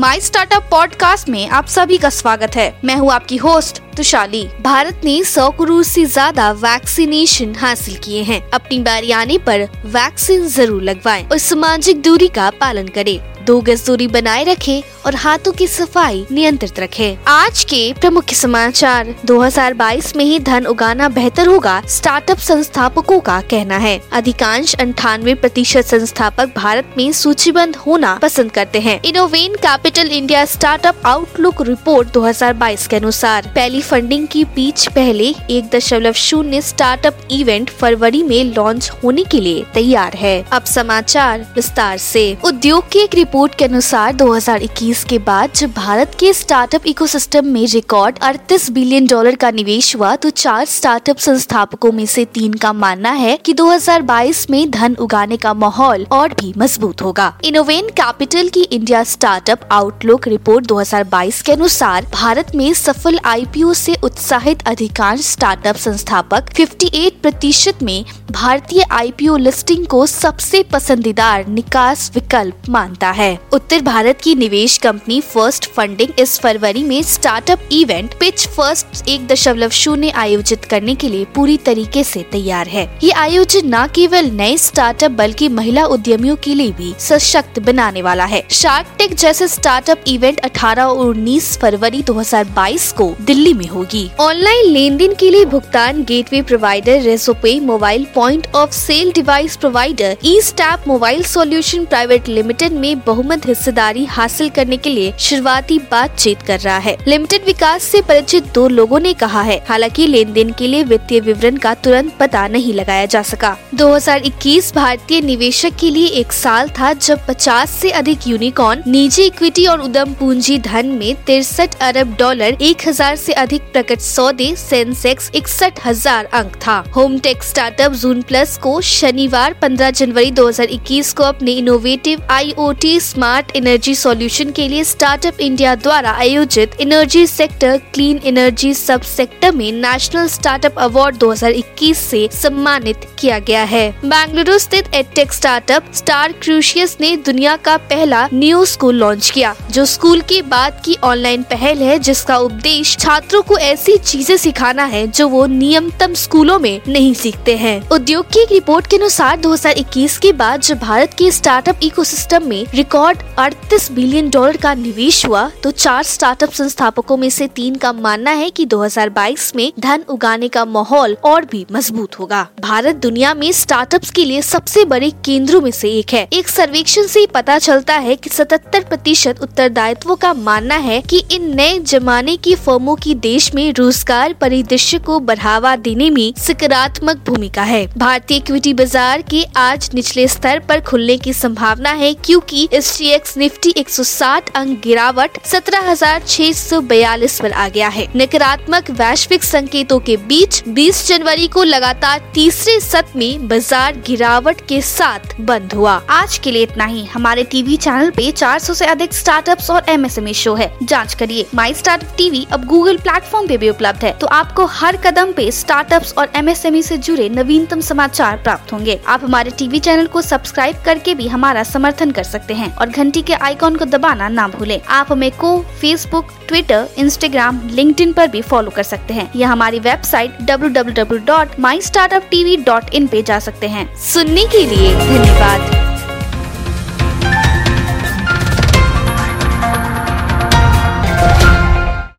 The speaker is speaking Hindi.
माई स्टार्टअप पॉडकास्ट में आप सभी का स्वागत है। मैं हूँ आपकी होस्ट तुशाली। भारत ने 100 करोड़ से ज़्यादा वैक्सीनेशन हासिल किए हैं। अपनी बारी आने पर वैक्सीन ज़रूर लगवाएँ और सामाजिक दूरी का पालन करें। दो गज दूरी बनाए रखें और हाथों की सफ़ाई नियंत्रित रखें। आज के प्रमुख समाचार। 2022 में ही धन उगाना बेहतर होगा, स्टार्टअप संस्थापकों का कहना है। अधिकांश अंठानवे प्रतिशत संस्थापक भारत में सूचीबद्ध होना पसंद करते हैं। Innoven capital India startup outlook report 2022 के अनुसार, पहली फंडिंग की पीच पहले एक दशमलव शून्य स्टार्टअप इवेंट फरवरी में लॉन्च होने के लिए तैयार है। अब समाचार विस्तार ऐसी उद्योग की एक रिपोर्ट के अनुसार 2021 के बाद जब भारत के स्टार्टअप इकोसिस्टम में रिकॉर्ड 38 बिलियन डॉलर का निवेश हुआ तो चार स्टार्टअप संस्थापकों में से तीन का मानना है कि 2022 में धन उगाने का माहौल और भी मज़बूत होगा। इनोवेन कैपिटल की इंडिया स्टार्टअप आउटलुक रिपोर्ट 2022 के अनुसार भारत में सफल आईपीओ से उत्साहित अधिकांश स्टार्टअप संस्थापक 58 प्रतिशत में भारतीय आईपीओ लिस्टिंग को सबसे पसंदीदार निकास विकल्प मानता है। उत्तर भारत की निवेश कंपनी फ़र्स्ट फंडिंग इस फरवरी में स्टार्टअप इवेंट पिच फ़र्स्ट एक दशमलव शून्य आयोजित करने के लिए पूरी तरीके से तैयार है। ये आयोजन न केवल नए स्टार्टअप बल्कि महिला उद्यमियों के लिए भी सशक्त बनाने वाला है। शार्क टेक जैसे स्टार्टअप इवेंट 18 और 19 फरवरी 2022 को दिल्ली में होगी। ऑनलाइन लेन देन के लिए भुगतान gateway provider, Razorpay, mobile point of sale device provider Ezetap mobile solution private limited में बहुमत हिस्सेदारी हासिल करने के लिए शुरुआती बातचीत कर रहा है। लिमिटेड विकास से परिचित दो लोगों ने कहा है, हालाँकि लेन देन के लिए वित्तीय विवरण का तुरंत पता नहीं लगाया जा सका। 2021 भारतीय निवेशक के लिए एक साल था जब 50 से अधिक यूनिकॉर्न, निजी इक्विटी और उदम पूंजी धन में तिरसठ अरब डॉलर 1000 से अधिक प्रकट सौदे, सेंसेक्स इकसठ हज़ार अंक था। होम टेक स्टार्टअप जून प्लस को शनिवार 15 जनवरी 2021 को अपने innovative IoT smart energy solution के लिए स्टार्टअप इंडिया द्वारा आयोजित energy sector clean energy sub sector में नेशनल स्टार्टअप अवार्ड 2021 से सम्मानित किया गया है। बेंगलुरु स्थित एडटेक स्टार्टअप स्टार क्रूशियस ने दुनिया का पहला न्यू स्कूल लॉन्च किया, जो स्कूल के बाद की ऑनलाइन पहल है, जिसका उद्देश्य छात्रों को ऐसी चीज़ें सिखाना है, जो वो नियमतम स्कूलों में नहीं सीखते हैं। उद्योग की एक रिपोर्ट के अनुसार 2021 के बाद जब भारत के स्टार्टअप इकोसिस्टम में रिकॉर्ड 38 बिलियन डॉलर का निवेश हुआ तो चार स्टार्टअप संस्थापकों में से तीन का मानना है कि 2022 में धन उगाने का माहौल और भी मज़बूत होगा। भारत दुनिया में स्टार्टअप्स के लिए सबसे बड़े केंद्रों में से एक है। एक सर्वेक्षण से पता चलता है कि 77 प्रतिशत उत्तरदायित्व का मानना है कि इन नए जमाने की फर्मों की देश में रोज़गार परिदृश्य को बढ़ावा देने में सकारात्मक भूमिका है। भारतीय इक्विटी बाज़ार के आज निचले स्तर पर खुलने की संभावना है, क्योंकि एस टी एक्स निफ्टी 160 अंक गिरावट 17,642 पर आ गया है। नकारात्मक वैश्विक संकेतों के बीच 20 जनवरी को लगातार तीसरे सत्र में बाज़ार गिरावट के साथ बंद हुआ। आज के लिए इतना ही। हमारे टीवी चैनल पे 400 से अधिक स्टार्टअप्स और एमएसएमई शो है। जाँच करिए। माई स्टार्टअप टीवी अब गूगल प्लेटफॉर्म पे भी उपलब्ध है। तो आपको हर कदम पे स्टार्टअप्स और एमएसएमई से जुड़े नवीनतम समाचार प्राप्त होंगे। आप हमारे टीवी चैनल को सब्सक्राइब करके भी हमारा समर्थन कर सकते हैं। और घंटी के आइकॉन को दबाना ना भूले। आप हमें को फेसबुक ट्विटर इंस्टाग्राम लिंक्डइन पर भी फॉलो कर सकते हैं। या हमारी वेबसाइट डब्ल्यू पे जा सकते हैं। सुनने के लिए धन्यवाद।